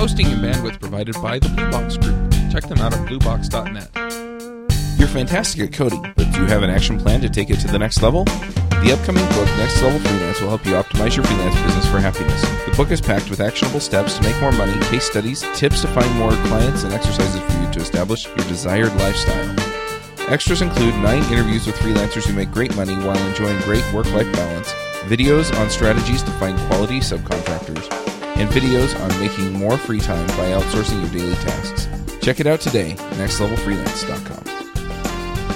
Hosting and bandwidth provided by the Blue Box Group. Check them out at bluebox.net. You're fantastic at coding, but do you have an action plan to take it to the next level? The upcoming book, Next Level Freelance, will help you optimize your freelance business for happiness. The book is packed with actionable steps to make more money, case studies, tips to find more clients, and exercises for you to establish your desired lifestyle. Extras include nine interviews with freelancers who make great money while enjoying great work life balance, videos on strategies to find quality subcontractors, and videos on making more free time by outsourcing your daily tasks. Check it out today, nextlevelfreelance.com.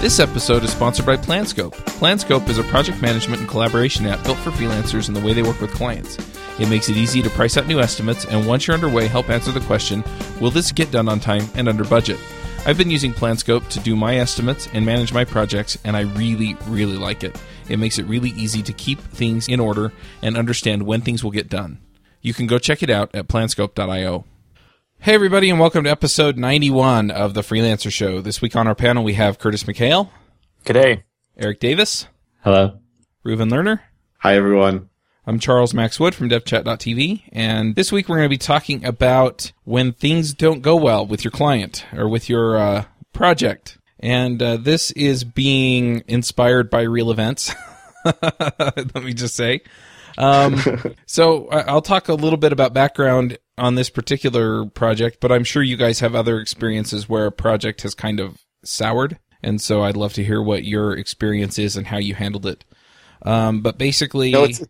This episode is sponsored by Planscope. Planscope is a project management and collaboration app built for freelancers and the way they work with clients. It makes it easy to price out new estimates, and once you're underway, help answer the question Will this get done on time and under budget? I've been using Planscope to do my estimates and manage my projects, and I really, really like it. It makes it really easy to keep things in order and understand when things will get done. You can go check it out at planscope.io. Hey, everybody, and welcome to episode 91 of The Freelancer Show. This week on our panel, we have Curtis McHale, G'day. Eric Davis, Hello. Reuven Lerner. Hi, everyone. I'm Charles Max Wood from DevChat.tv, and this week we're going to be talking about when things don't go well with your client or with your uh, project. And uh, this is being inspired by real events. Let me just say. Um, so I'll talk a little bit about background on this particular project, but I'm sure you guys have other experiences where a project has kind of soured. And so I'd love to hear what your experience is and how you handled it. Um, but basically, No, it's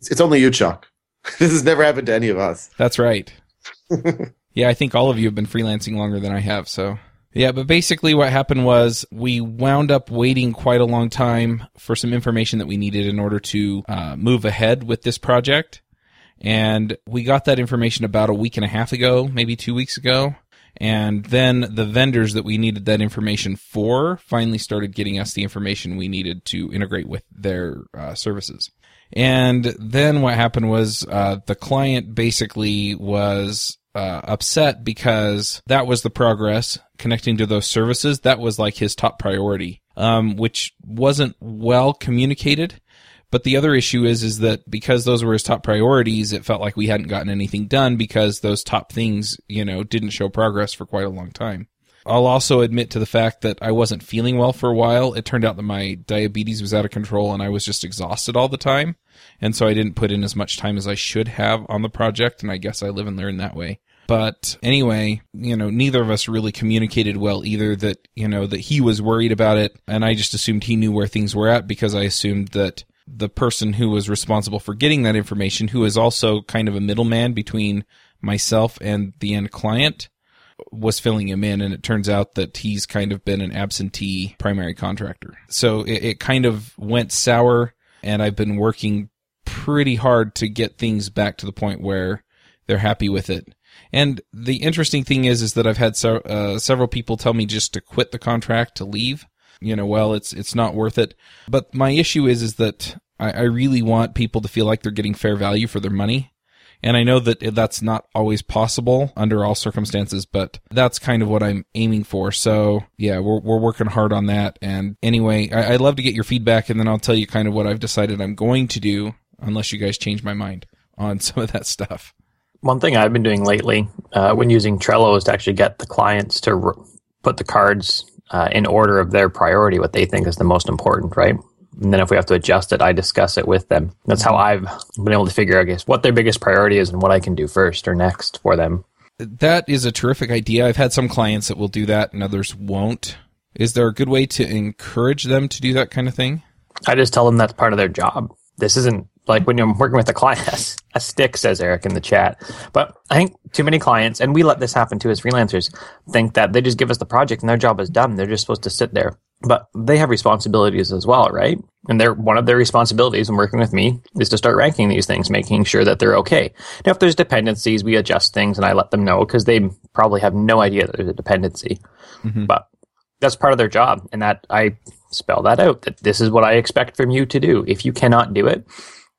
it's only you, Chuck. This has never happened to any of us. That's right. yeah, I think all of you have been freelancing longer than I have, so. Yeah, but basically what happened was we wound up waiting quite a long time for some information that we needed in order to uh, move ahead with this project. And we got that information about a week and a half ago, maybe two weeks ago. And then the vendors that we needed that information for finally started getting us the information we needed to integrate with their uh, services. And then what happened was uh, the client basically was uh, upset because that was the progress connecting to those services. That was like his top priority, um, which wasn't well communicated. But the other issue is, is that because those were his top priorities, it felt like we hadn't gotten anything done because those top things, you know, didn't show progress for quite a long time. I'll also admit to the fact that I wasn't feeling well for a while. It turned out that my diabetes was out of control and I was just exhausted all the time. And so I didn't put in as much time as I should have on the project. And I guess I live and learn that way. But anyway, you know, neither of us really communicated well either that, you know, that he was worried about it. And I just assumed he knew where things were at because I assumed that the person who was responsible for getting that information, who is also kind of a middleman between myself and the end client, was filling him in, and it turns out that he's kind of been an absentee primary contractor. So it, it kind of went sour, and I've been working pretty hard to get things back to the point where they're happy with it. And the interesting thing is, is that I've had se- uh, several people tell me just to quit the contract to leave. You know, well, it's it's not worth it. But my issue is, is that I, I really want people to feel like they're getting fair value for their money. And I know that that's not always possible under all circumstances, but that's kind of what I'm aiming for. So yeah, we're, we're working hard on that. And anyway, I, I'd love to get your feedback and then I'll tell you kind of what I've decided I'm going to do unless you guys change my mind on some of that stuff. One thing I've been doing lately uh, when using Trello is to actually get the clients to r- put the cards uh, in order of their priority, what they think is the most important, right? And then if we have to adjust it, I discuss it with them. That's how I've been able to figure out, I guess, what their biggest priority is and what I can do first or next for them. That is a terrific idea. I've had some clients that will do that and others won't. Is there a good way to encourage them to do that kind of thing? I just tell them that's part of their job. This isn't like when you're working with a client, a stick, says Eric in the chat. But I think too many clients, and we let this happen too as freelancers, think that they just give us the project and their job is done. They're just supposed to sit there. But they have responsibilities as well, right? And they're one of their responsibilities in working with me is to start ranking these things, making sure that they're okay. Now, if there's dependencies, we adjust things and I let them know because they probably have no idea that there's a dependency. Mhm. But that's part of their job. And that I spell that out that this is what I expect from you to do. If you cannot do it,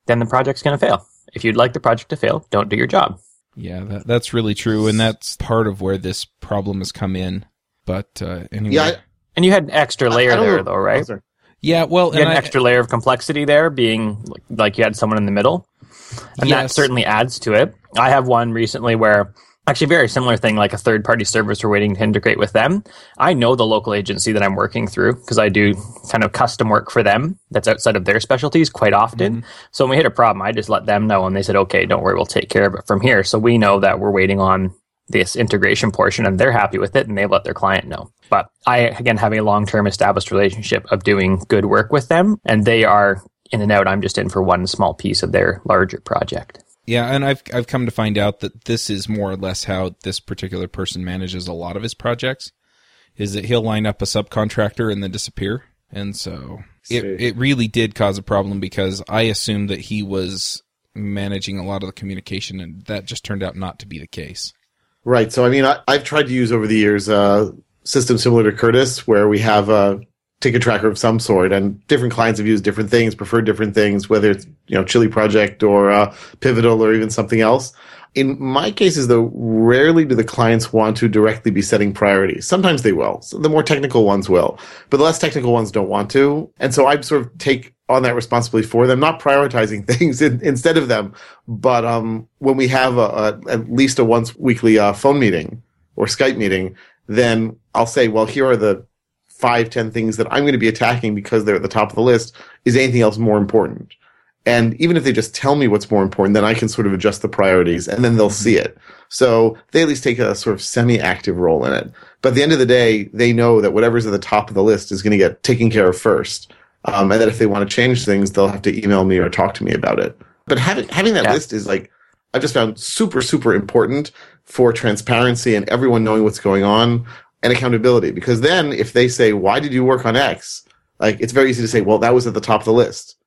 then the project's going to fail. If you'd like the project to fail, don't do your job. Yeah, that, that's really true, and that's part of where this problem has come in. But uh, anyway, Yeah, I- And you had an extra layer I don't there, know- though, right? Oh, yeah. Well, You had and an I- extra layer of complexity there, being like, like you had someone in the middle, and that certainly adds to it. I have one recently where Actually, very similar thing, like a third party service we're waiting to integrate with them. I know the local agency that I'm working through because I do kind of custom work for them that's outside of their specialties quite often. Mm-hmm. So when we hit a problem, I just let them know and they said, okay, don't worry, we'll take care of it from here. So we know that we're waiting on this integration portion and they're happy with it and they let their client know. But I, again, have a long term established relationship of doing good work with them and they are in and out. I'm just in for one small piece of their larger project. Yeah, and I've I've come to find out that this is more or less how this particular person manages a lot of his projects. Is that he'll line up a subcontractor and then disappear, and so it it really did cause a problem because I assumed that he was managing a lot of the communication, and that just turned out not to be the case. Right. So I mean, I, have tried to use over the years a uh, system similar to Curtis, where we have a ticket tracker of some sort, and different clients have used different things, prefer different things, whether it's you know Chili Project or uh, Pivotal or even something else. In my cases, though, rarely do the clients want to directly be setting priorities. Sometimes they will. So the more technical ones will, but the less technical ones don't want to. And so I sort of take on that responsibility for them, not prioritizing things in, instead of them. But um, when we have a, a, at least a once weekly uh, phone meeting or Skype meeting, then I'll say, well, here are the five, ten things that I'm going to be attacking because they're at the top of the list. Is anything else more important? And even if they just tell me what's more important, then I can sort of adjust the priorities and then they'll see it. So they at least take a sort of semi-active role in it. But at the end of the day, they know that whatever's at the top of the list is going to get taken care of first. Um, and that if they want to change things, they'll have to email me or talk to me about it. But having, having that yeah. list is like, I've just found super, super important for transparency and everyone knowing what's going on and accountability. Because then if they say, why did you work on X? Like, it's very easy to say, well, that was at the top of the list.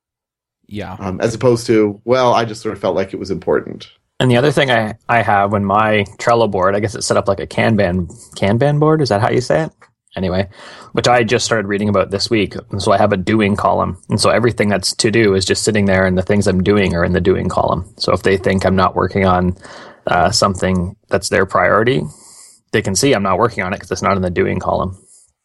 Yeah. Um, as opposed to, well, I just sort of felt like it was important. And the other thing I, I have when my Trello board, I guess it's set up like a Kanban, Kanban board. Is that how you say it? Anyway, which I just started reading about this week. And so I have a doing column. And so everything that's to do is just sitting there and the things I'm doing are in the doing column. So if they think I'm not working on uh, something that's their priority, they can see I'm not working on it because it's not in the doing column.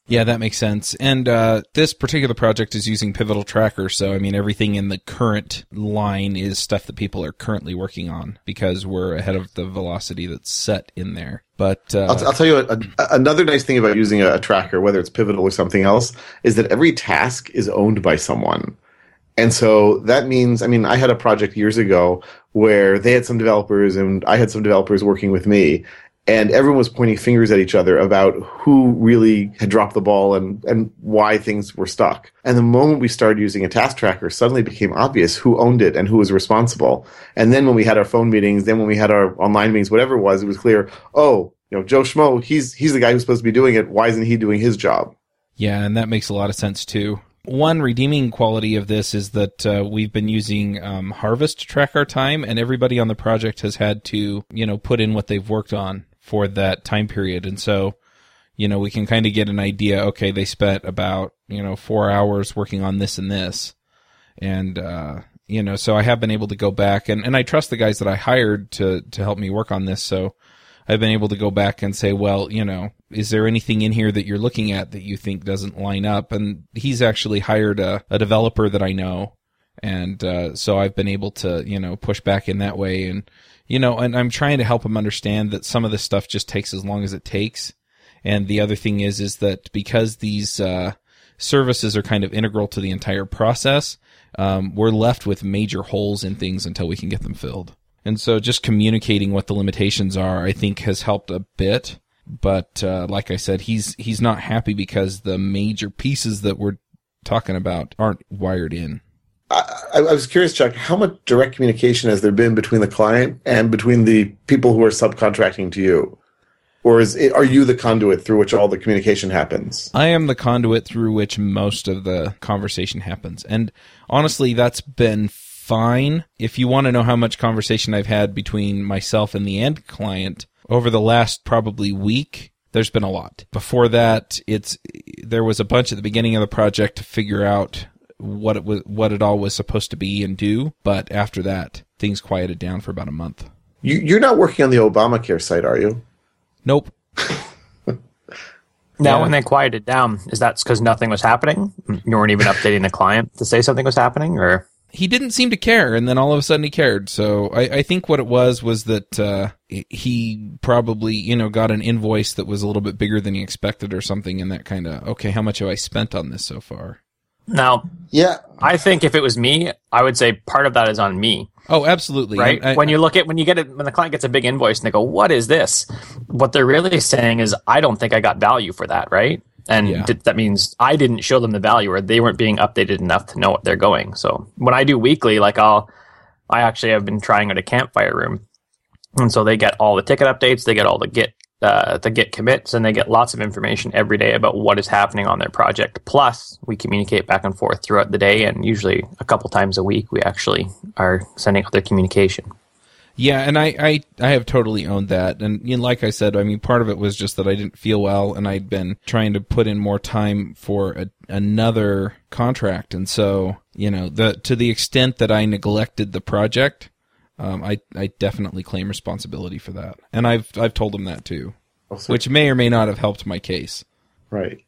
Yeah, that makes sense. And uh, this particular project is using Pivotal Tracker, so I mean everything in the current line is stuff that people are currently working on because we're ahead of the velocity that's set in there. But uh, I'll, I'll, tell you a, a, another nice thing about using a, a tracker, whether it's Pivotal or something else, is that every task is owned by someone. And so that means, I mean, I had a project years ago where they had some developers and I had some developers working with me and everyone was pointing fingers at each other about who really had dropped the ball and, and why things were stuck. And the moment we started using a task tracker, suddenly it became obvious who owned it and who was responsible. And then when we had our phone meetings, then when we had our online meetings, whatever it was, it was clear, oh, you know, Joe Schmo, he's he's the guy who's supposed to be doing it. Why isn't he doing his job? Yeah, and that makes a lot of sense too. One redeeming quality of this is that uh, we've been using um, Harvest to track our time, and everybody on the project has had to, you know, put in what they've worked on for that time period. And so, you know, we can kind of get an idea. Okay, they spent about you know four hours working on this and this, and uh, you know, so I have been able to go back and and I trust the guys that I hired to to help me work on this. So I've been able to go back and say, well, you know, is there anything in here that you're looking at that you think doesn't line up? And he's actually hired a, a developer that I know. And, uh, so I've been able to, you know, push back in that way and, you know, and I'm trying to help him understand that some of this stuff just takes as long as it takes. And the other thing is, is that because these, uh, services are kind of integral to the entire process, um, we're left with major holes in things until we can get them filled. And so just communicating what the limitations are, I think has helped a bit. But, uh, like I said, he's, he's not happy because the major pieces that we're talking about aren't wired in. I, I, was curious, Chuck, how much direct communication has there been between the client and between the people who are subcontracting to you? Or is it, are you the conduit through which all the communication happens? I am the conduit through which most of the conversation happens. And honestly, that's been fine. If you want to know how much conversation I've had between myself and the end client over the last probably week, there's been a lot. Before that, it's there was a bunch at the beginning of the project to figure out what it was, what it all was supposed to be and do. But after that, things quieted down for about a month. You, you're not working on the Obamacare site, are you? Nope. Now, yeah. when they quieted down, is that because nothing was happening? You weren't even updating the client to say something was happening, or he didn't seem to care, and then all of a sudden he cared. So I, I think what it was was that uh, he probably you know got an invoice that was a little bit bigger than he expected or something, and that kind of okay, how much have I spent on this so far? Now, Yeah, I think if it was me, I would say part of that is on me, Oh, absolutely. right? I- when you look at when you get it when the client gets a big invoice and they go, "What is this?" What they're really saying is, "I don't think I got value for that," right? And Yeah. th- that means I didn't show them the value, or they weren't being updated enough to know what they're going. So when I do weekly, like I'll, I actually have been trying out a campfire room, and so they get all the ticket updates, they get all the git uh, the git commits, and they get lots of information every day about what is happening on their project. Plus, we communicate back and forth throughout the day, and usually a couple times a week, we actually are sending out their communication. Yeah, and I, I, I have totally owned that. And you know, like I said, I mean, part of it was just that I didn't feel well and I'd been trying to put in more time for a, another contract. And so, you know, the, to the extent that I neglected the project, um, I, I definitely claim responsibility for that. And I've, I've told him that too, Also- which may or may not have helped my case. Right.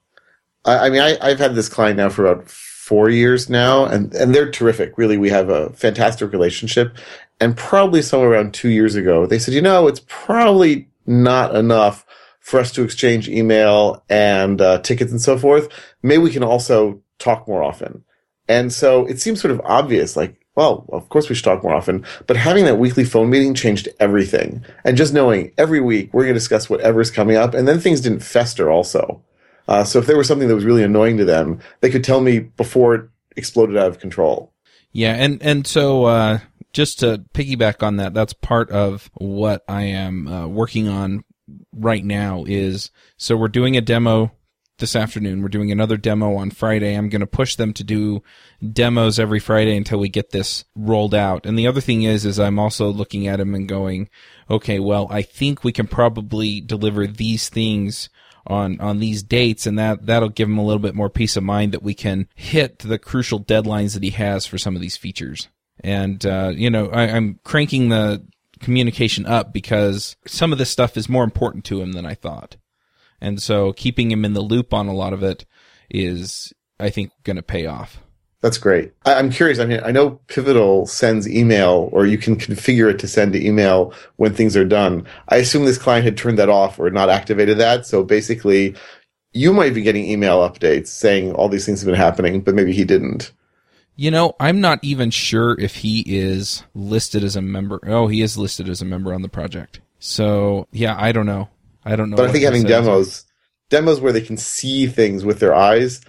I, I mean, I, I've had this client now for about four years now, and, and they're terrific. Really, we have a fantastic relationship. And probably somewhere around two years ago, they said, you know, it's probably not enough for us to exchange email and uh, tickets and so forth. Maybe we can also talk more often. And so it seems sort of obvious, like, well, of course we should talk more often. But having that weekly phone meeting changed everything. And just knowing every week we're going to discuss whatever's coming up, and then things didn't fester also. Uh, so if there was something that was really annoying to them, they could tell me before it exploded out of control. Yeah, and and so uh, just to piggyback on that, that's part of what I am uh, working on right now. Is so we're doing a demo this afternoon. We're doing another demo on Friday. I'm going to push them to do demos every Friday until we get this rolled out. And the other thing is, is I'm also looking at them and going, okay, well, I think we can probably deliver these things on on these dates and that that'll give him a little bit more peace of mind that we can hit the crucial deadlines that he has for some of these features and uh, you know I, i'm cranking the communication up because some of this stuff is more important to him than i thought and so keeping him in the loop on a lot of it is i think going to pay off That's great. I, I'm curious. I mean, I know Pivotal sends email, or you can configure it to send email when things are done. I assume this client had turned that off or not activated that. So basically, you might be getting email updates saying all these things have been happening, but maybe he didn't. You know, I'm not even sure if he is listed as a member. Oh, he is listed as a member on the project. So, yeah, I don't know. I don't know. But I think having demos, demos where they can see things with their eyes,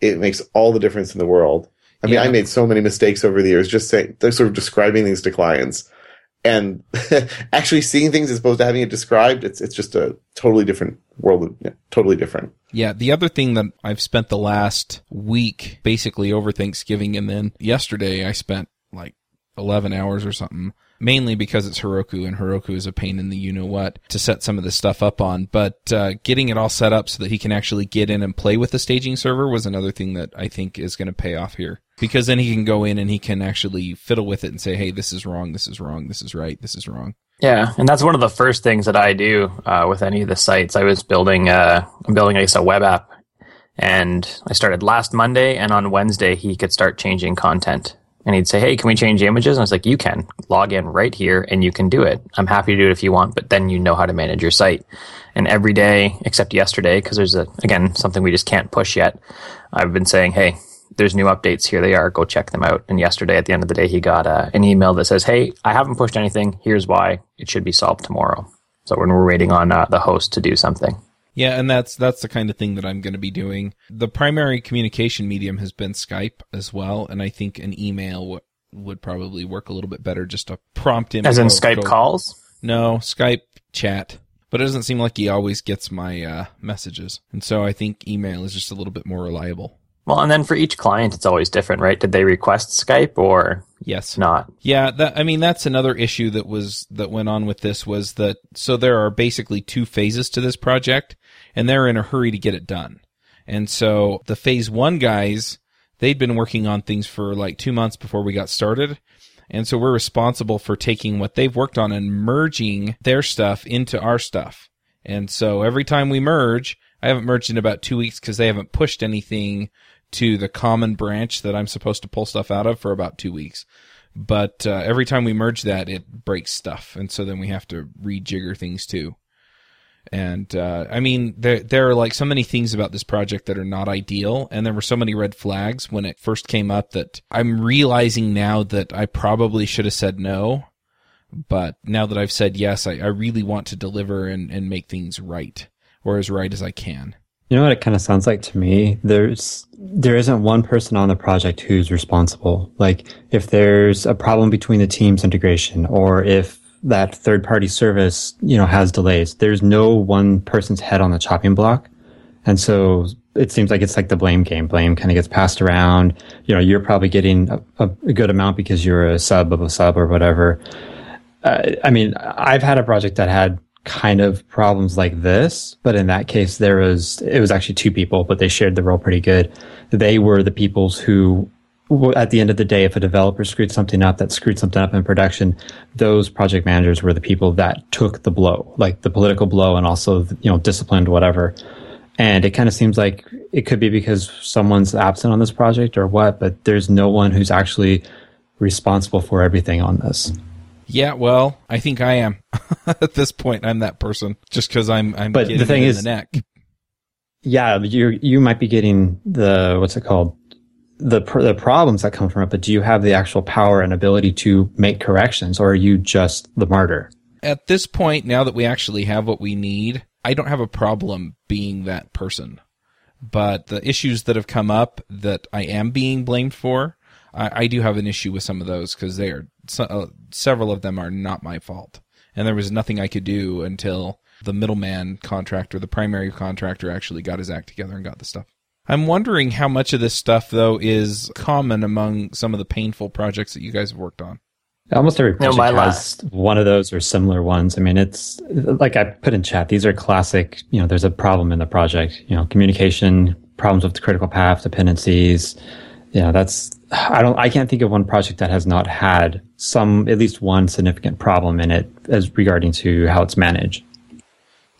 it makes all the difference in the world. I mean, Yeah. I made so many mistakes over the years just saying, they're sort of describing things to clients and actually seeing things as opposed to having it described. It's, it's just a totally different world. Yeah, totally different. Yeah, the other thing that I've spent the last week basically over Thanksgiving and then yesterday I spent like 11 hours or something, mainly because it's Heroku and Heroku is a pain in the you know what to set some of this stuff up on. But uh, getting it all set up so that he can actually get in and play with the staging server was another thing that I think is going to pay off here. Because then he can go in and he can actually fiddle with it and say, hey, this is wrong, this is wrong, this is right, this is wrong. Yeah, and that's one of the first things that I do uh, with any of the sites. I was building, uh, I'm building, I guess, a web app, and I started last Monday, and on Wednesday he could start changing content, and he'd say, "Hey, can we change images?" And I was like, "You can log in right here, and you can do it. I'm happy to do it if you want, but then you know how to manage your site." And every day, except yesterday, because there's a again something we just can't push yet. I've been saying, "Hey, there's new updates. Here they are. Go check them out. And yesterday, at the end of the day, he got uh, an email that says, "Hey, I haven't pushed anything. Here's why. It should be solved tomorrow." So when we're waiting on uh, the host to do something. Yeah, and that's that's the kind of thing that I'm going to be doing. The primary communication medium has been Skype as well, and I think an email w- would probably work a little bit better just to prompt him. As in Skype go- calls. No, Skype chat. But it doesn't seem like he always gets my uh, messages, and so I think email is just a little bit more reliable. Well, and then for each client, it's always different, right? Did they request Skype or Yes. not? Yeah, that I mean that's another issue that was that went on with this was that so there are basically two phases to this project and they're in a hurry to get it done. And so the phase 1 guys, they'd been working on things for like 2 months before we got started. And so we're responsible for taking what they've worked on and merging their stuff into our stuff. And so every time we merge, I haven't merged in about 2 weeks cuz they haven't pushed anything to the common branch that I'm supposed to pull stuff out of for about two weeks. But uh, every time we merge that, it breaks stuff, and so then we have to rejigger things too. And uh, I mean, there there are like so many things about this project that are not ideal, and there were so many red flags when it first came up that I'm realizing now that I probably should have said no. But now that I've said yes, I, I really want to deliver and, and make things right, or as right as I can. You know what it kind of sounds like to me? There's there isn't one person on the project who's responsible. Like if there's a problem between the team's integration or if that third party service, you know, has delays, there's no one person's head on the chopping block. And so it seems like it's like the blame game. Blame kind of gets passed around. You know, you're probably getting a, a, good amount because you're a sub of a sub or whatever. Uh, I mean, I've had a project that had kind of problems like this, but in that case, there was, it was actually two people, but they shared the role pretty good. They were the peoples who, at the end of the day, if a developer screwed something up that screwed something up in production, those project managers were the people that took the blow, like the political blow and also, you know, disciplined, whatever. And it kind of seems like it could be because someone's absent on this project or what, but there's no one who's actually responsible for everything on this. Yeah, well, I think I am at this point. I'm that person just because I'm. I'm. But the thing is, the neck. Yeah, you you might be getting the what's it called the the problems that come from it. But do you have the actual power and ability to make corrections, or are you just the martyr? At this point, now that we actually have what we need, I don't have a problem being that person. But the issues that have come up that I am being blamed for, I, I do have an issue with some of those because they are uh, several of them are not my fault, and there was nothing I could do until the middleman contractor, the primary contractor, actually got his act together and got the stuff. I'm wondering how much of this stuff though is common among some of the painful projects that you guys have worked on. Almost every oh, project no, has last. one of those or similar ones. I mean, it's like I put in chat. These are classic. You know, there's a problem in the project. You know, communication problems with the critical path dependencies. You know, that's I don't I can't think of one project that has not had some at least one significant problem in it as regarding to how it's managed.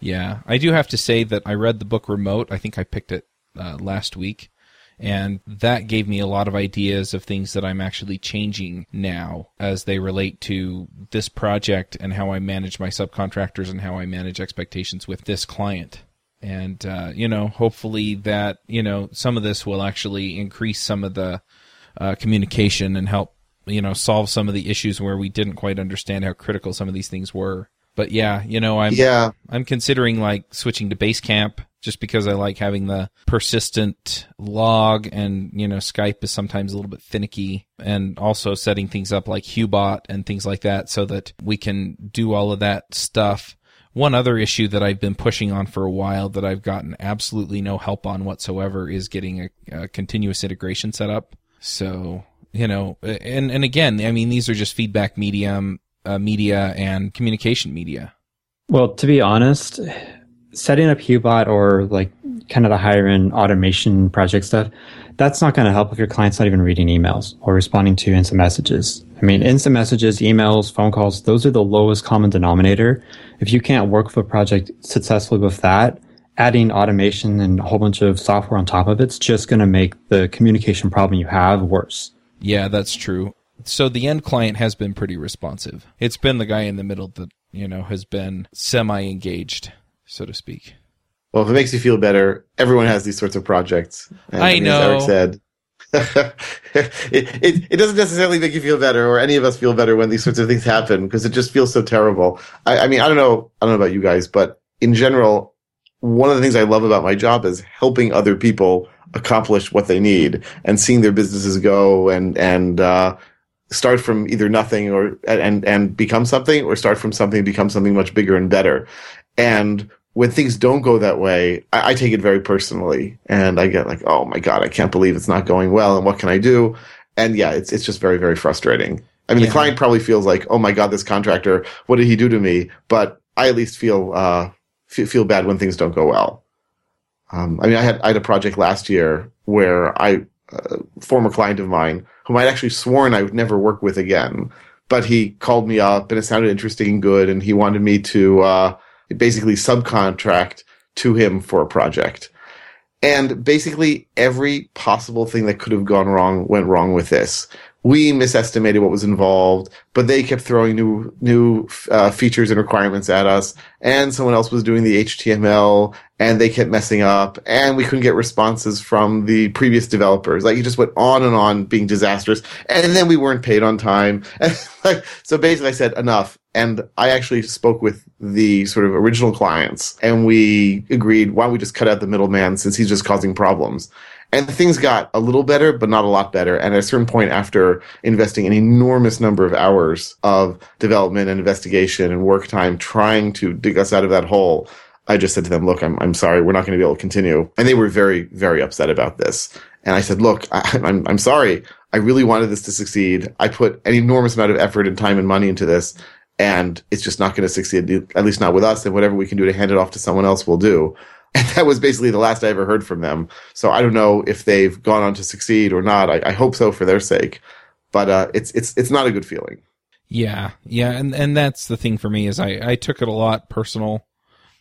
Yeah, I do have to say that I read the book Remote. I think I picked it uh, last week, and that gave me a lot of ideas of things that I'm actually changing now as they relate to this project and how I manage my subcontractors and how I manage expectations with this client. And uh, you know, hopefully that you know some of this will actually increase some of the uh, communication and help you know solve some of the issues where we didn't quite understand how critical some of these things were. But yeah, you know, I'm yeah. I'm considering like switching to Basecamp just because I like having the persistent log and, you know, Skype is sometimes a little bit finicky and also setting things up like Hubot and things like that so that we can do all of that stuff. One other issue that I've been pushing on for a while that I've gotten absolutely no help on whatsoever is getting a, a continuous integration set up. So, you know, and, and again, I mean, these are just feedback medium, uh, media and communication media. Well, to be honest, setting up Hubot or like kind of the higher end automation project stuff, that's not going to help if your client's not even reading emails or responding to instant messages. I mean, instant messages, emails, phone calls, those are the lowest common denominator. If you can't work with a project successfully with that, adding automation and a whole bunch of software on top of it's just going to make the communication problem you have worse. Yeah, that's true. So the end client has been pretty responsive. It's been the guy in the middle that, you know, has been semi engaged, so to speak. Well, if it makes you feel better, everyone has these sorts of projects. And, I know. As Eric said, it, it, it doesn't necessarily make you feel better or any of us feel better when these sorts of things happen because it just feels so terrible. I, I mean, I don't know, I don't know about you guys, but in general, one of the things I love about my job is helping other people accomplish what they need and seeing their businesses go and and uh, start from either nothing or and and become something or start from something and become something much bigger and better. And when things don't go that way, I, I take it very personally and I get like, oh my god, I can't believe it's not going well, and what can I do? And yeah, it's it's just very very frustrating. I mean, yeah. the client probably feels like, oh my god, this contractor, what did he do to me? But I at least feel uh, feel bad when things don't go well. Um, I mean, I had I had a project last year where I a former client of mine whom I'd actually sworn I would never work with again, but he called me up and it sounded interesting and good, and he wanted me to uh, basically subcontract to him for a project. And basically, every possible thing that could have gone wrong went wrong with this. We misestimated what was involved, but they kept throwing new new uh, features and requirements at us. And someone else was doing the HTML, and they kept messing up, and we couldn't get responses from the previous developers. Like it just went on and on, being disastrous. And then we weren't paid on time. And like, so basically, I said enough. And I actually spoke with the sort of original clients and we agreed, why don't we just cut out the middleman since he's just causing problems? And things got a little better, but not a lot better. And at a certain point, after investing an enormous number of hours of development and investigation and work time trying to dig us out of that hole, I just said to them, look, I'm, I'm sorry, we're not going to be able to continue. And they were very, very upset about this. And I said, look, I, I'm, I'm sorry. I really wanted this to succeed. I put an enormous amount of effort and time and money into this and it's just not going to succeed, at least not with us. And whatever we can do to hand it off to someone else, we'll do. And that was basically the last I ever heard from them. So I don't know if they've gone on to succeed or not. I, I hope so for their sake, but uh, it's it's it's not a good feeling. Yeah, yeah, and and that's the thing for me is I I took it a lot personal.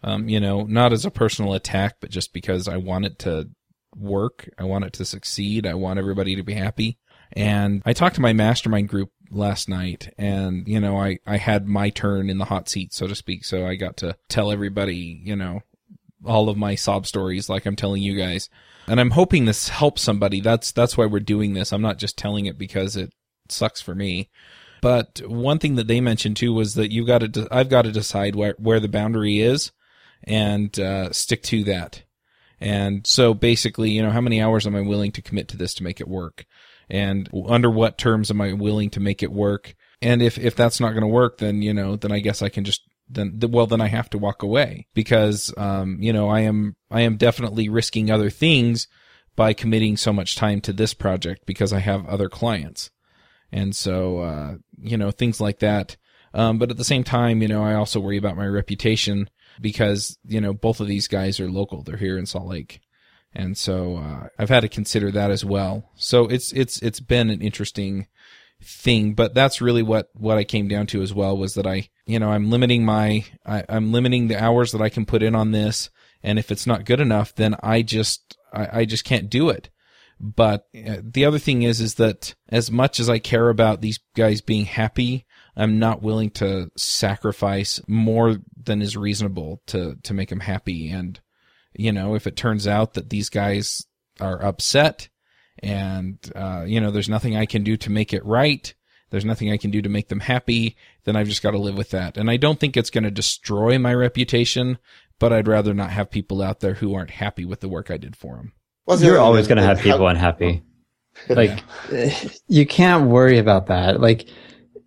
Um, you know, not as a personal attack, but just because I want it to work. I want it to succeed. I want everybody to be happy. And I talked to my mastermind group last night and you know I I had my turn in the hot seat so to speak so I got to tell everybody you know all of my sob stories like I'm telling you guys. And I'm hoping this helps somebody. That's that's why we're doing this. I'm not just telling it because it sucks for me. But one thing that they mentioned too was that you've got to de- I've got to decide where where the boundary is and uh, stick to that. And so basically you know how many hours am I willing to commit to this to make it work and under what terms am I willing to make it work? And if, if that's not going to work, then, you know, then I guess I can just, then, well, then I have to walk away because, um, you know, I am, I am definitely risking other things by committing so much time to this project because I have other clients. And so, uh, you know, things like that. Um, but at the same time, you know, I also worry about my reputation because, you know, both of these guys are local. They're here in Salt Lake. And so uh, I've had to consider that as well. So it's it's it's been an interesting thing, but that's really what what I came down to as well was that I you know I'm limiting my I, I'm limiting the hours that I can put in on this, and if it's not good enough, then I just I, I just can't do it. But uh, the other thing is is that as much as I care about these guys being happy, I'm not willing to sacrifice more than is reasonable to to make them happy and you know, if it turns out that these guys are upset and, uh, you know, there's nothing I can do to make it right, there's nothing I can do to make them happy, then I've just got to live with that. And I don't think it's going to destroy my reputation, but I'd rather not have people out there who aren't happy with the work I did for them. Well, You're always going to have people unhappy. like, you can't worry about that. Like,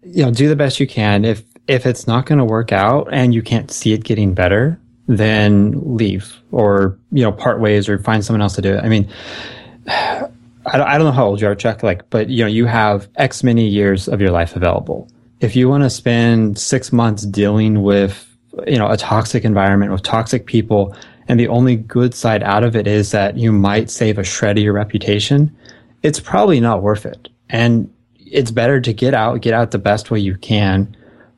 you know, do the best you can. If, if it's not going to work out and you can't see it getting better, then leave or, you know, part ways or find someone else to do it. I mean, I don't, know how old you are, Chuck, like, but you know, you have X many years of your life available. If you want to spend six months dealing with, you know, a toxic environment with toxic people, and the only good side out of it is that you might save a shred of your reputation, it's probably not worth it. And it's better to get out, get out the best way you can,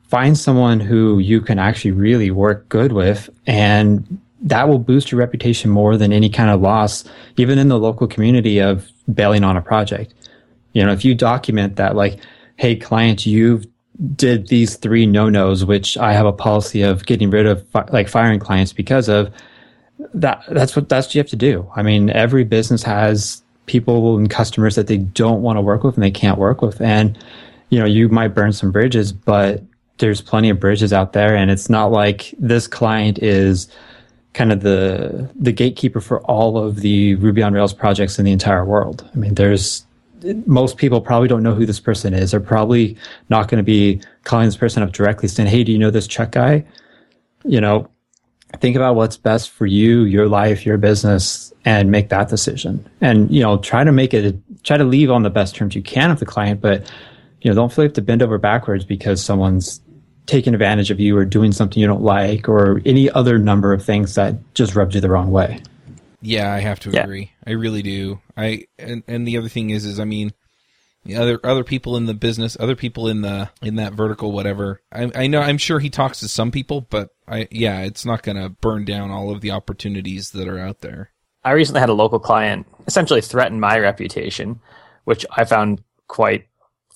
find someone who you can actually really work good with and that will boost your reputation more than any kind of loss, even in the local community of bailing on a project. You know, if you document that, like, hey, client, you've did these three no-nos, which I have a policy of getting rid of, fi- like firing clients because of that. That's what that's what you have to do. I mean, every business has people and customers that they don't want to work with and they can't work with, and you know, you might burn some bridges, but there's plenty of bridges out there and it's not like this client is kind of the the gatekeeper for all of the Ruby on Rails projects in the entire world. I mean, there's most people probably don't know who this person is. They're probably not going to be calling this person up directly saying, "Hey, do you know this Chuck guy?" You know, think about what's best for you, your life, your business, and make that decision. And you know, try to make it try to leave on the best terms you can with the client, but you know, don't feel have to bend over backwards because someone's taking advantage of you or doing something you don't like or any other number of things that just rubbed you the wrong way. Yeah, I have to yeah. agree. I really do. I and, and the other thing is is I mean other other people in the business, other people in the in that vertical whatever. I I know I'm sure he talks to some people, but I yeah, it's not going to burn down all of the opportunities that are out there. I recently had a local client essentially threaten my reputation, which I found quite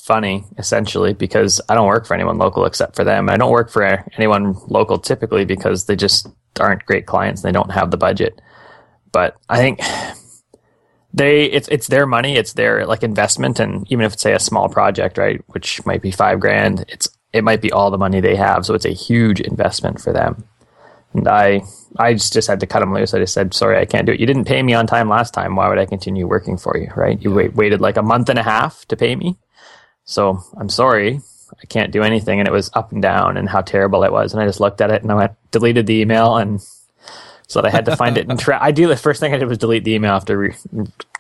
funny, essentially, because I don't work for anyone local except for them. I don't work for anyone local typically because they just aren't great clients and they don't have the budget. But I think they it's it's their money, it's their like investment, and even if it's say a small project, right, which might be five grand, it's it might be all the money they have, so it's a huge investment for them. And I I just, just had to cut them loose. I just said, sorry, I can't do it. You didn't pay me on time last time. Why would I continue working for you? Right? You wait, waited like a month and a half to pay me. So I'm sorry. I can't do anything. And it was up and down and how terrible it was. And I just looked at it and I went, deleted the email and so that I had to find it in trash. I do the first thing I did was delete the email after re-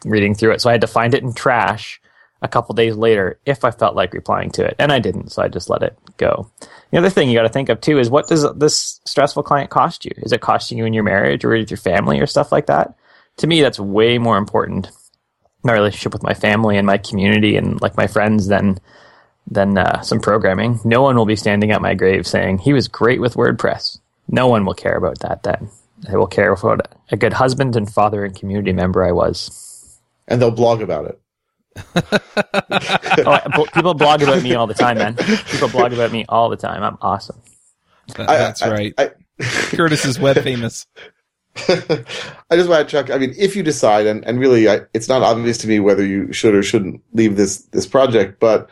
reading through it. So I had to find it in trash a couple days later if I felt like replying to it. And I didn't. So I just let it go. The other thing you got to think of too is what does this stressful client cost you? Is it costing you in your marriage or with your family or stuff like that? To me, that's way more important. My relationship with my family and my community and like my friends than than uh, some programming. No one will be standing at my grave saying he was great with WordPress. No one will care about that then. They will care about a good husband and father and community member I was. And they'll blog about it. oh, people blog about me all the time, man. People blog about me all the time. I'm awesome. That, that's I, right. I, Curtis is web famous. I just want to check. I mean, if you decide, and, and really, I, it's not obvious to me whether you should or shouldn't leave this this project, but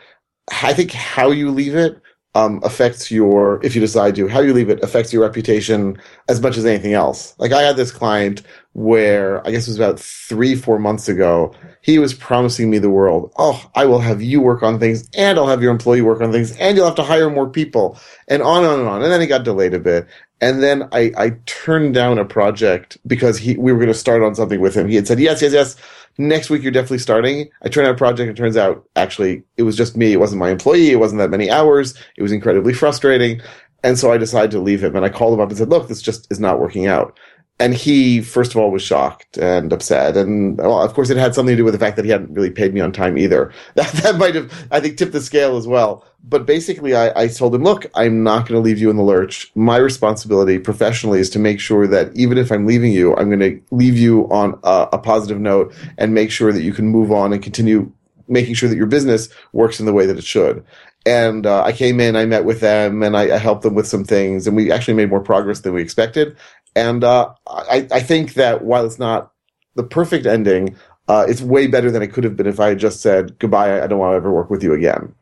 I think how you leave it um, affects your, if you decide to, how you leave it affects your reputation as much as anything else. Like I had this client where I guess it was about three, four months ago. He was promising me the world. Oh, I will have you work on things and I'll have your employee work on things and you'll have to hire more people and on and on and on. And then he got delayed a bit. And then I, I turned down a project because he, we were going to start on something with him. He had said, yes, yes, yes next week you're definitely starting. I turn out a project and it turns out actually it was just me. It wasn't my employee. It wasn't that many hours. It was incredibly frustrating. And so I decided to leave him and I called him up and said, look, this just is not working out. And he, first of all, was shocked and upset. And well, of course, it had something to do with the fact that he hadn't really paid me on time either. That, that might have, I think, tipped the scale as well. But basically, I, I told him, look, I'm not going to leave you in the lurch. My responsibility professionally is to make sure that even if I'm leaving you, I'm going to leave you on a, a positive note and make sure that you can move on and continue making sure that your business works in the way that it should. And uh, I came in, I met with them, and I, I, helped them with some things, and we actually made more progress than we expected. And uh, I, I, think that while it's not the perfect ending, uh, it's way better than it could have been if I had just said goodbye. I don't want to ever work with you again.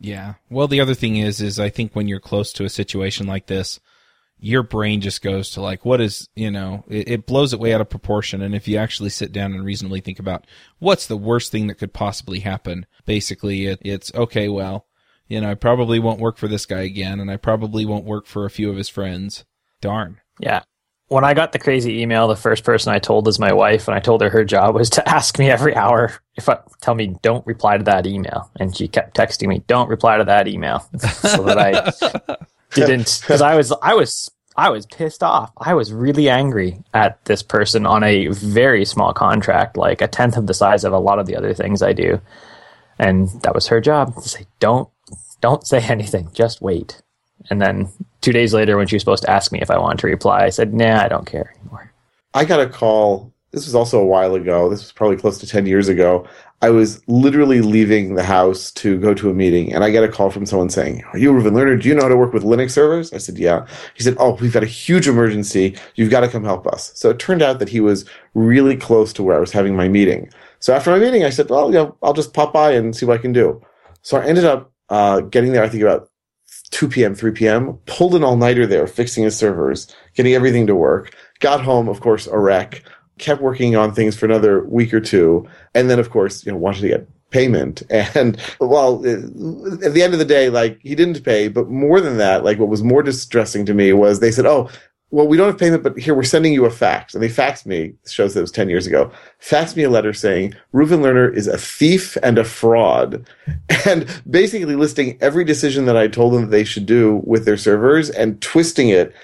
Yeah. Well, the other thing is, is I think when you're close to a situation like this, your brain just goes to like, what is, you know, it, it blows it way out of proportion. And if you actually sit down and reasonably think about what's the worst thing that could possibly happen, basically it, it's okay. Well, you know, I probably won't work for this guy again, and I probably won't work for a few of his friends. Darn. Yeah when I got the crazy email, the first person I told is my wife, and I told her her job was to ask me every hour if I tell me don't reply to that email, and she kept texting me don't reply to that email, so that I didn't because I was I was I was pissed off. I was really angry at this person on a very small contract, like a tenth of the size of a lot of the other things I do, and that was her job to say don't don't say anything, just wait. And then two days later, when she was supposed to ask me if I wanted to reply, I said, nah, I don't care anymore. I got a call. This was also a while ago. This was probably close to 10 years ago. I was literally leaving the house to go to a meeting, and I get a call from someone saying, Are you Reuven Lerner? Do you know how to work with Linux servers? I said, Yeah. He said, Oh, we've got a huge emergency. You've got to come help us. So it turned out that he was really close to where I was having my meeting. So after my meeting, I said, Well, yeah, I'll just pop by and see what I can do. So I ended up uh, getting there, I think, about 2 p.m., 3 p.m., pulled an all nighter there, fixing his servers, getting everything to work. Got home, of course, a wreck. Kept working on things for another week or two, and then, of course, you know, wanted to get payment. And well, uh, at the end of the day, like he didn't pay, but more than that, like what was more distressing to me was they said, "Oh, well, we don't have payment, but here we're sending you a fax. And they faxed me, shows that it was 10 years ago, faxed me a letter saying Reuven Lerner is a thief and a fraud. And basically listing every decision that I told them that they should do with their servers and twisting it.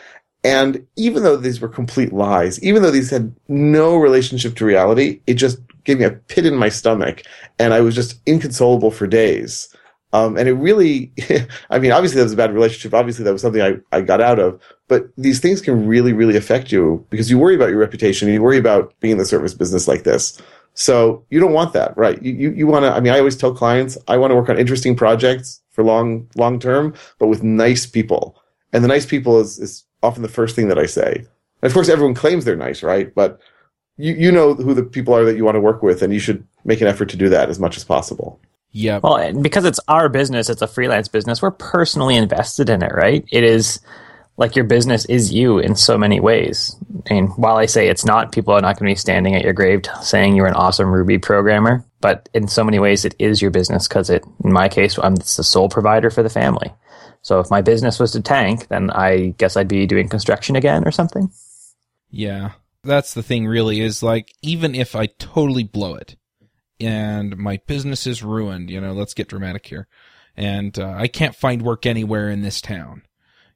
And even though these were complete lies, even though these had no relationship to reality, it just gave me a pit in my stomach. And I was just inconsolable for days. Um, and it really, I mean, obviously that was a bad relationship. Obviously that was something I, I got out of, But these things can really, really affect you because you worry about your reputation. You worry about being in the service business like this. So you don't want that, right? You, you, you want to, I mean, I always tell clients, I want to work on interesting projects for long, long term, but with nice people. And the nice people is, is often the first thing that I say. And of course, everyone claims they're nice, right? But you, you know who the people are that you want to work with, and you should make an effort to do that as much as possible. Yeah. Well, and because it's our business, it's a freelance business. We're personally invested in it, right? It is like your business is you in so many ways. And while I say it's not, people are not going to be standing at your grave saying you're an awesome Ruby programmer. But in so many ways, it is your business because it, in my case, I'm the sole provider for the family. So if my business was to tank, then I guess I'd be doing construction again or something. Yeah. That's the thing really is like, even if I totally blow it and my business is ruined, you know, let's get dramatic here. And uh, I can't find work anywhere in this town,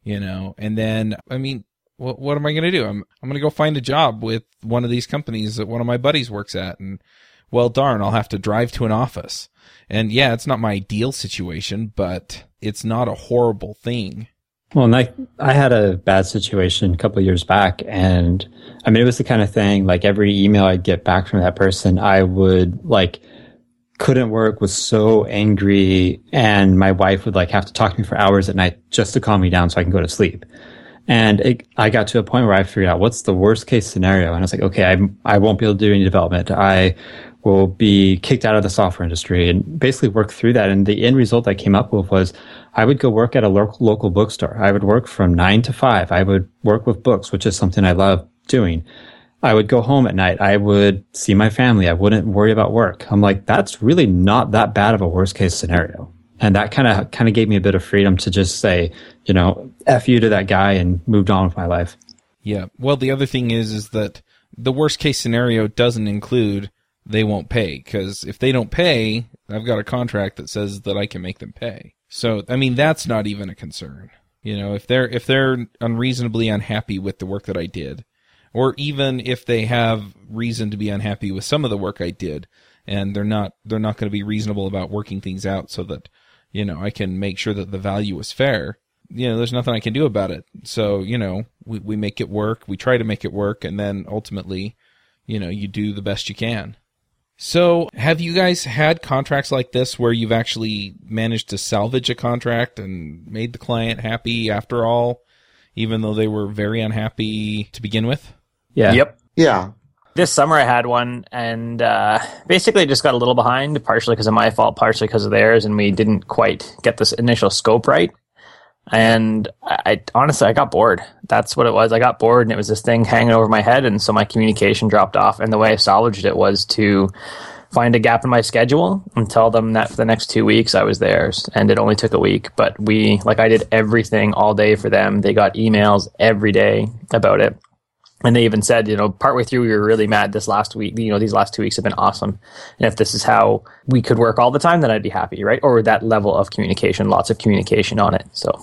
you know, and then, I mean, what, what am I going to do? I'm, I'm going to go find a job with one of these companies that one of my buddies works at. And well, darn, I'll have to drive to an office. And yeah, it's not my ideal situation, but it's not a horrible thing. Well, and I, I had a bad situation a couple years back, and I mean, it was the kind of thing like every email I'd get back from that person, I would like couldn't work, was so angry, and my wife would like have to talk to me for hours at night just to calm me down so I can go to sleep. And it, I got to a point where I figured out what's the worst case scenario, and I was like, okay, I I won't be able to do any development. I will be kicked out of the software industry and basically work through that. And the end result I came up with was I would go work at a local, local bookstore. I would work from nine to five. I would work with books, which is something I love doing. I would go home at night. I would see my family. I wouldn't worry about work. I'm like, that's really not that bad of a worst case scenario. And that kind of, kind of gave me a bit of freedom to just say, you know, F you to that guy and moved on with my life. Yeah. Well, the other thing is, is that the worst case scenario doesn't include they won't pay because if they don't pay, I've got a contract that says that I can make them pay. So, I mean, that's not even a concern. You know, if they're if they're unreasonably unhappy with the work that I did, or even if they have reason to be unhappy with some of the work I did, and they're not they're not going to be reasonable about working things out so that you know I can make sure that the value is fair. You know, there's nothing I can do about it. So, you know, we we make it work. We try to make it work, and then ultimately, you know, you do the best you can. So, have you guys had contracts like this where you've actually managed to salvage a contract and made the client happy after all, even though they were very unhappy to begin with? Yeah. Yep. Yeah. This summer I had one, and uh, basically just got a little behind, partially because of my fault, partially because of theirs, and we didn't quite get this initial scope right. And I, I honestly I got bored. That's what it was. I got bored, and it was this thing hanging over my head, and so my communication dropped off. And the way I salvaged it was to find a gap in my schedule and tell them that for the next two weeks I was theirs. And it only took a week, but we, like, I did everything all day for them. They got emails every day about it. And they even said, you know, partway through, we were really mad this last week. You know, these last two weeks have been awesome. And if this is how we could work all the time, then I'd be happy, right? Or that level of communication, lots of communication on it. So,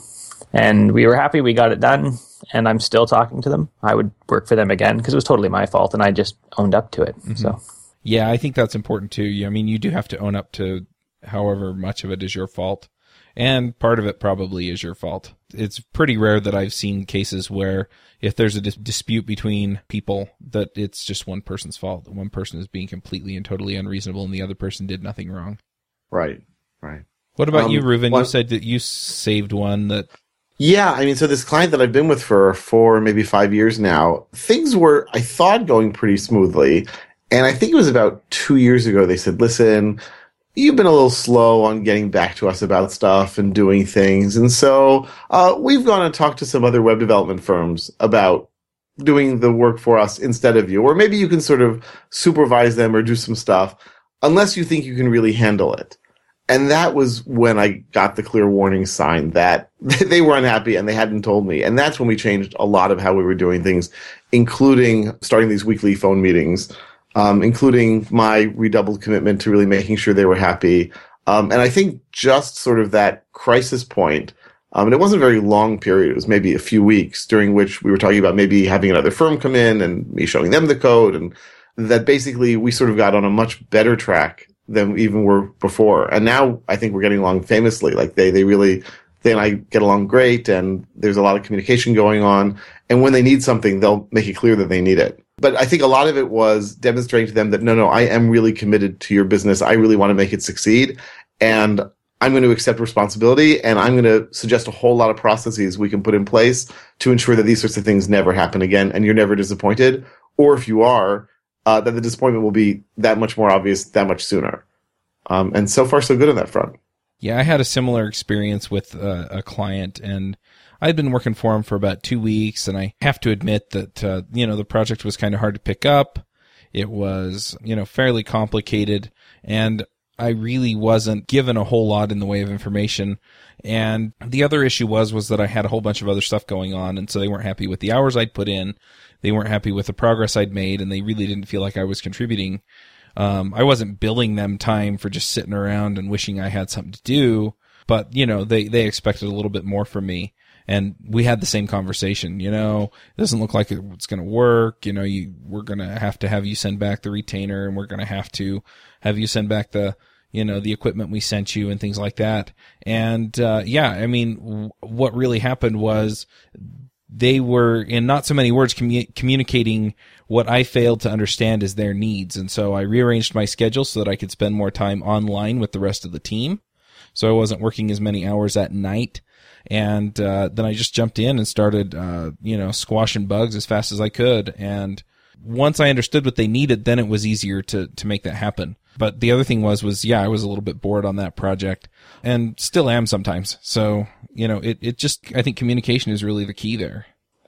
and we were happy we got it done. And I'm still talking to them. I would work for them again because it was totally my fault and I just owned up to it. Mm-hmm. So, Yeah, I think that's important too. I mean, you do have to own up to however much of it is your fault. And part of it probably is your fault. It's pretty rare that I've seen cases where if there's a dis- dispute between people that it's just one person's fault. That one person is being completely and totally unreasonable and the other person did nothing wrong. Right. Right. What about Um, you, Reuven? You said that you saved one that Yeah, I mean, so this client that I've been with for four, maybe five years now, things were, I thought, going pretty smoothly. And I think it was about two years ago, they said, listen, you've been a little slow on getting back to us about stuff and doing things. And so uh, we've gone and talked to some other web development firms about doing the work for us instead of you. Or maybe you can sort of supervise them or do some stuff, unless you think you can really handle it. And that was when I got the clear warning sign that they were unhappy and they hadn't told me. And that's when we changed a lot of how we were doing things, including starting these weekly phone meetings, um, including my redoubled commitment to really making sure they were happy. Um, and I think just sort of that crisis point, um, and it wasn't a very long period. It was maybe a few weeks during which we were talking about maybe having another firm come in and me showing them the code and that basically we sort of got on a much better track than we even were before. And now I think we're getting along famously. Like they, they really, they and I get along great, and there's a lot of communication going on. And when they need something, they'll make it clear that they need it. But I think a lot of it was demonstrating to them that no, no, I am really committed to your business. I really want to make it succeed, and I'm going to accept responsibility, and I'm going to suggest a whole lot of processes we can put in place to ensure that these sorts of things never happen again, and you're never disappointed. Or if you are, uh, that the disappointment will be that much more obvious that much sooner. Um, and so far, so good on that front. Yeah, I had a similar experience with uh, a client, and I'd been working for him for about two weeks, and I have to admit that uh, you know the project was kind of hard to pick up. It was you know fairly complicated, and I really wasn't given a whole lot in the way of information. And the other issue was was that I had a whole bunch of other stuff going on, and so they weren't happy with the hours I'd put in. They weren't happy with the progress I'd made, and they really didn't feel like I was contributing. Um, I wasn't billing them time for just sitting around and wishing I had something to do, but you know, they, they expected a little bit more from me. And we had the same conversation, you know, it doesn't look like it's going to work. You know, you, we're going to have to have you send back the retainer and we're going to have to have you send back the, you know, the equipment we sent you and things like that. And, uh, yeah, I mean, w- what really happened was they were in not so many words commu- communicating what I failed to understand as their needs. And so I rearranged my schedule so that I could spend more time online with the rest of the team. So I wasn't working as many hours at night. And uh, then I just jumped in and started, uh, you know, squashing bugs as fast as I could. And once I understood what they needed, then it was easier to to make that happen. But the other thing was was yeah, I was a little bit bored on that project, and still am sometimes. So you know, it it just I think communication is really the key there.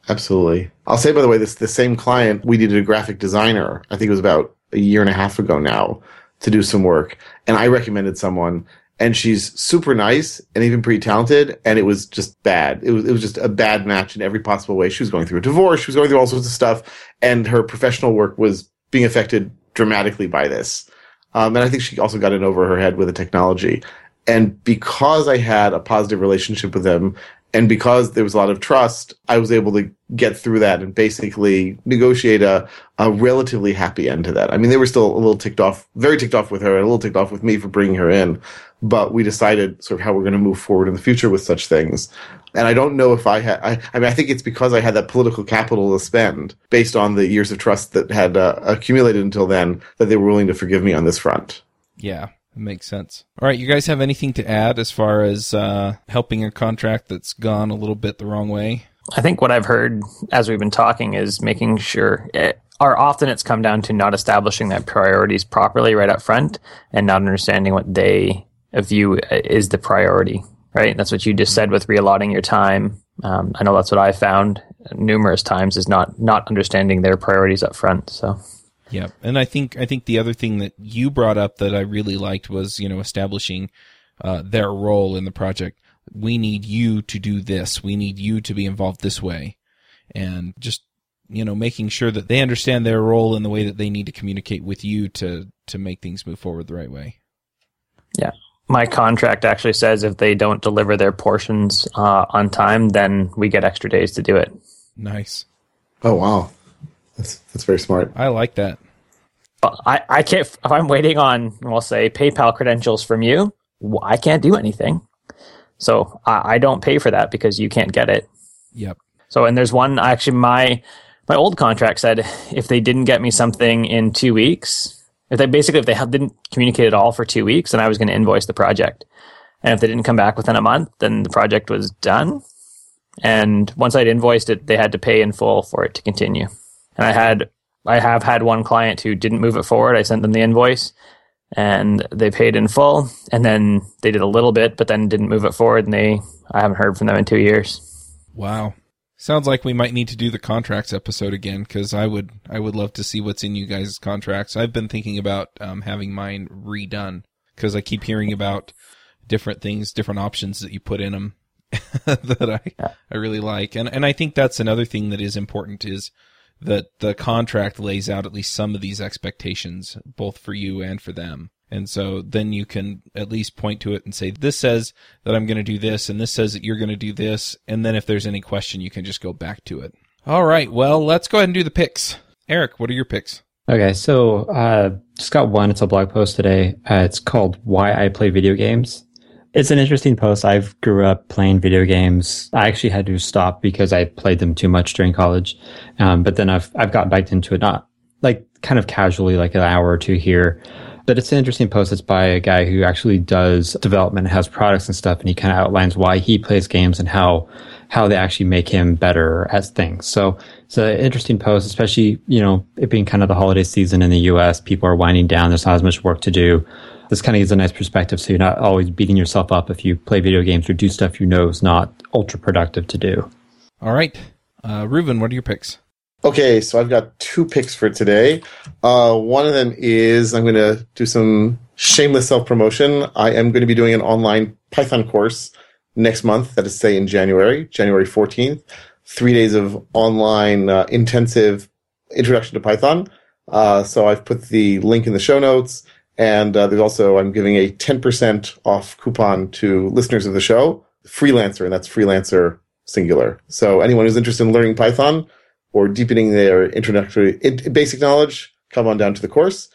Absolutely. I'll say by the way, this the same client we needed a graphic designer. I think it was about a year and a half ago now to do some work, and I recommended someone. And she's super nice and even pretty talented, and it was just bad. It was it was just a bad match in every possible way. She was going through a divorce, she was going through all sorts of stuff, and her professional work was being affected dramatically by this. Um, and I think she also got in over her head with the technology. And because I had a positive relationship with them and because there was a lot of trust, I was able to get through that and basically negotiate a, a relatively happy end to that. I mean, they were still a little ticked off, very ticked off with her and a little ticked off with me for bringing her in. But we decided sort of how we're going to move forward in the future with such things. And I don't know if I had, I, I mean, I think it's because I had that political capital to spend based on the years of trust that had uh, accumulated until then that they were willing to forgive me on this front. Yeah. It makes sense. All right, you guys have anything to add as far as uh, helping a contract that's gone a little bit the wrong way? I think what I've heard as we've been talking is making sure, it, or often it's come down to not establishing their priorities properly right up front and not understanding what they view is the priority, right? That's what you just said with reallocating your time. Um, I know that's what I found numerous times is not not understanding their priorities up front. So yeah, and I think I think the other thing that you brought up that I really liked was you know establishing uh, their role in the project. We need you to do this. We need you to be involved this way, and just you know making sure that they understand their role in the way that they need to communicate with you to to make things move forward the right way. Yeah, my contract actually says if they don't deliver their portions uh, on time, then we get extra days to do it. Nice. Oh wow. That's that's very smart. I like that. But I, I can't if I'm waiting on we'll say PayPal credentials from you, I can't do anything. So I, I don't pay for that because you can't get it. Yep. So and there's one actually my my old contract said if they didn't get me something in two weeks, if they basically if they didn't communicate at all for two weeks, then I was going to invoice the project. And if they didn't come back within a month, then the project was done. And once I'd invoiced it, they had to pay in full for it to continue. And I had, I have had one client who didn't move it forward. I sent them the invoice and they paid in full and then they did a little bit, but then didn't move it forward and they, I haven't heard from them in two years. Wow. Sounds like we might need to do the contracts episode again because I would I would love to see what's in you guys' contracts. I've been thinking about um, having mine redone because I keep hearing about different things, different options that you put in them that I. I really like, and and I think that's another thing that is important is that the contract lays out at least some of these expectations, both for you and for them. And so then you can at least point to it and say, this says that I'm going to do this, and this says that you're going to do this. And then if there's any question, you can just go back to it. All right. Well, let's go ahead and do the picks. Eric, what are your picks? Okay. So, uh, just got one. It's a blog post today. Uh, it's called Why I Play Video Games. It's an interesting post. I grew up playing video games. I actually had to stop because I played them too much during college. Um, but then I've, I've got back into it, not like kind of casually, like an hour or two here. But it's an interesting post. It's by a guy who actually does development, has products and stuff, and he kind of outlines why he plays games and how how they actually make him better at things. So it's an interesting post, especially you know it being kind of the holiday season in the U.S. People are winding down. There's not as much work to do. This kind of gives a nice perspective, so you're not always beating yourself up if you play video games or do stuff you know is not ultra productive to do. All right, uh, Reuven, what are your picks? Okay, so I've got two picks for today. Uh, one of them is I'm going to do some shameless self promotion. I am going to be doing an online Python course next month, that is, say, in January, January 14th. Three days of online uh, intensive introduction to Python. Uh, so I've put the link in the show notes. And uh, there's also, I'm giving a 10% off coupon to listeners of the show, freelancer, and that's freelancer singular. So anyone who's interested in learning Python, or deepening their introductory basic knowledge, come on down to the course.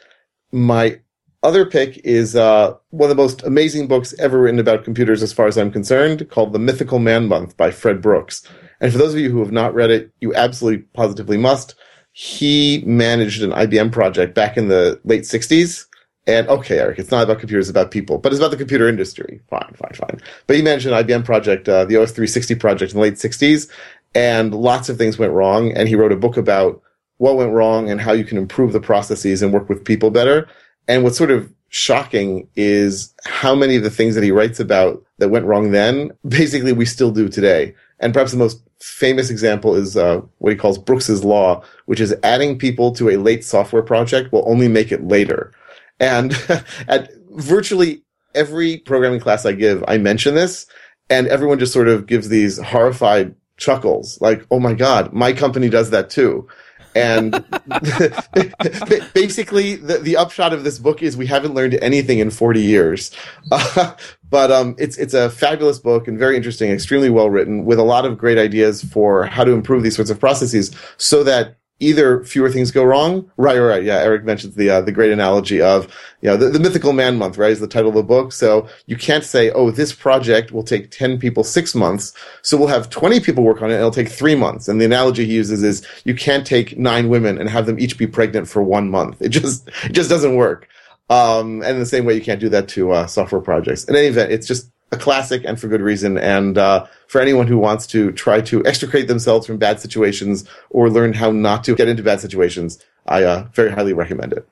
My other pick is uh, one of the most amazing books ever written about computers, as far as I'm concerned, called The Mythical Man Month by Fred Brooks. And for those of you who have not read it, you absolutely positively must. He managed an IBM project back in the late 60s. And okay, Eric, it's not about computers, it's about people, but it's about the computer industry. Fine, fine, fine. But he managed an IBM project, uh, the OS 360 project in the late 60s and lots of things went wrong. And he wrote a book about what went wrong and how you can improve the processes and work with people better. And what's sort of shocking is how many of the things that he writes about that went wrong then, basically we still do today. And perhaps the most famous example is uh, what he calls Brooks's law, which is adding people to a late software project will only make it later. And at virtually every programming class I give, I mention this, and everyone just sort of gives these horrified chuckles like, oh my God, my company does that too. And basically, the, the upshot of this book is we haven't learned anything in 40 years. Uh, but um, it's it's a fabulous book and very interesting, extremely well written, with a lot of great ideas for how to improve these sorts of processes, so that either fewer things go wrong. Right, right, right. Yeah, Eric mentions the uh, the great analogy of you know the, the mythical man month, right? Is the title of the book. So you can't say, oh, this project will take ten people six months, so we'll have twenty people work on it, and it'll take three months. And the analogy he uses is you can't take nine women and have them each be pregnant for one month. It just it just doesn't work. Um, and in the same way, you can't do that to uh, software projects. In any event, it's just a classic and for good reason. And uh, for anyone who wants to try to extricate themselves from bad situations or learn how not to get into bad situations, I uh, very highly recommend it.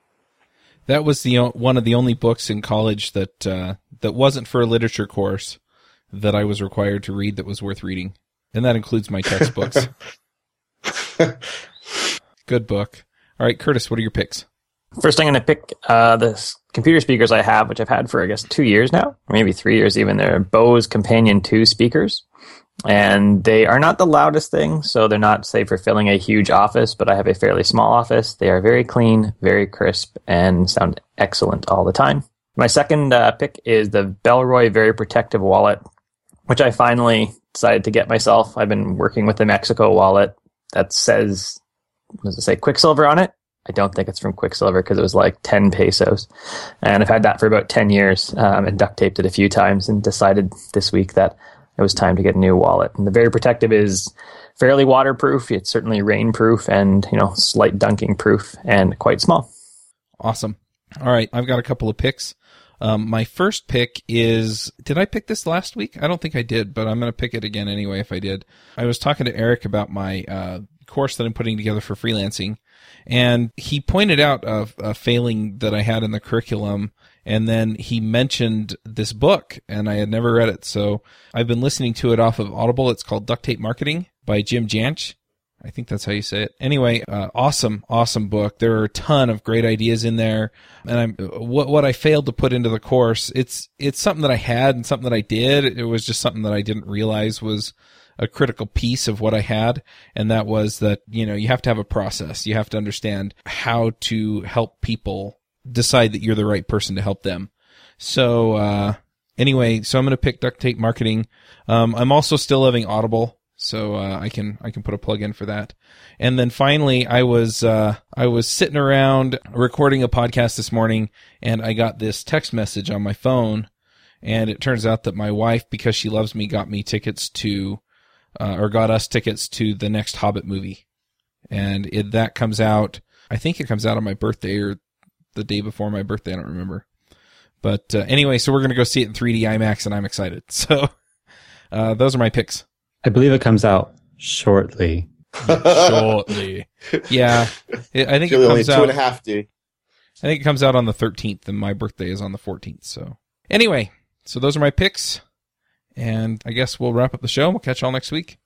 That was the one of the only books in college that uh, that wasn't for a literature course that I was required to read that was worth reading, and that includes my textbooks. Good book. All right, Curtis, what are your picks? First, I'm going to pick uh, the computer speakers I have, which I've had for I guess two years now, maybe three years even. They're Bose Companion Two speakers, and they are not the loudest thing, so they're not say for filling a huge office. But I have a fairly small office. They are very clean, very crisp, and sound excellent all the time. My second uh, pick is the Bellroy Very Protective Wallet, which I finally decided to get myself. I've been working with the Mexico wallet that says, what does it say Quiksilver on it? I don't think it's from Quiksilver because it was like 10 pesos. And I've had that for about 10 years um, and duct taped it a few times and decided this week that it was time to get a new wallet. And the Very Protective is fairly waterproof. It's certainly rainproof and, you know, slight dunking proof and quite small. Awesome. All right. I've got a couple of picks. Um, my first pick is, did I pick this last week? I don't think I did, but I'm going to pick it again anyway if I did. I was talking to Eric about my, uh, course that I'm putting together for freelancing and he pointed out a, a failing that I had in the curriculum. And then he mentioned this book, and I had never read it. So I've been listening to it off of Audible. It's called Duct Tape Marketing by Jim Jantsch. I think that's how you say it. Anyway, uh, awesome, awesome book. There are a ton of great ideas in there, and I'm what what I failed to put into the course. It's it's something that I had and something that I did. It was just something that I didn't realize was a critical piece of what I had. And that was that, you know, you have to have a process. You have to understand how to help people decide that you're the right person to help them. So, uh, anyway, so I'm going to pick duct tape marketing. Um, I'm also still loving Audible. So, uh, I can, I can put a plug in for that. And then finally, I was, uh, I was sitting around recording a podcast this morning and I got this text message on my phone And it turns out that my wife, because she loves me, got me tickets to, uh, or got us tickets to the next Hobbit movie. And it, that comes out, I think it comes out on my birthday or the day before my birthday. I don't remember. But uh, anyway, so we're going to go see it in 3D IMAX and I'm excited. So uh, those are my picks. I believe it comes out shortly. Shortly. Yeah. It, I think it comes two out. and a half D. I think it comes out on the 13th, and my birthday is on the 14th. So, anyway, so those are my picks. And I guess we'll wrap up the show. We'll catch y'all next week.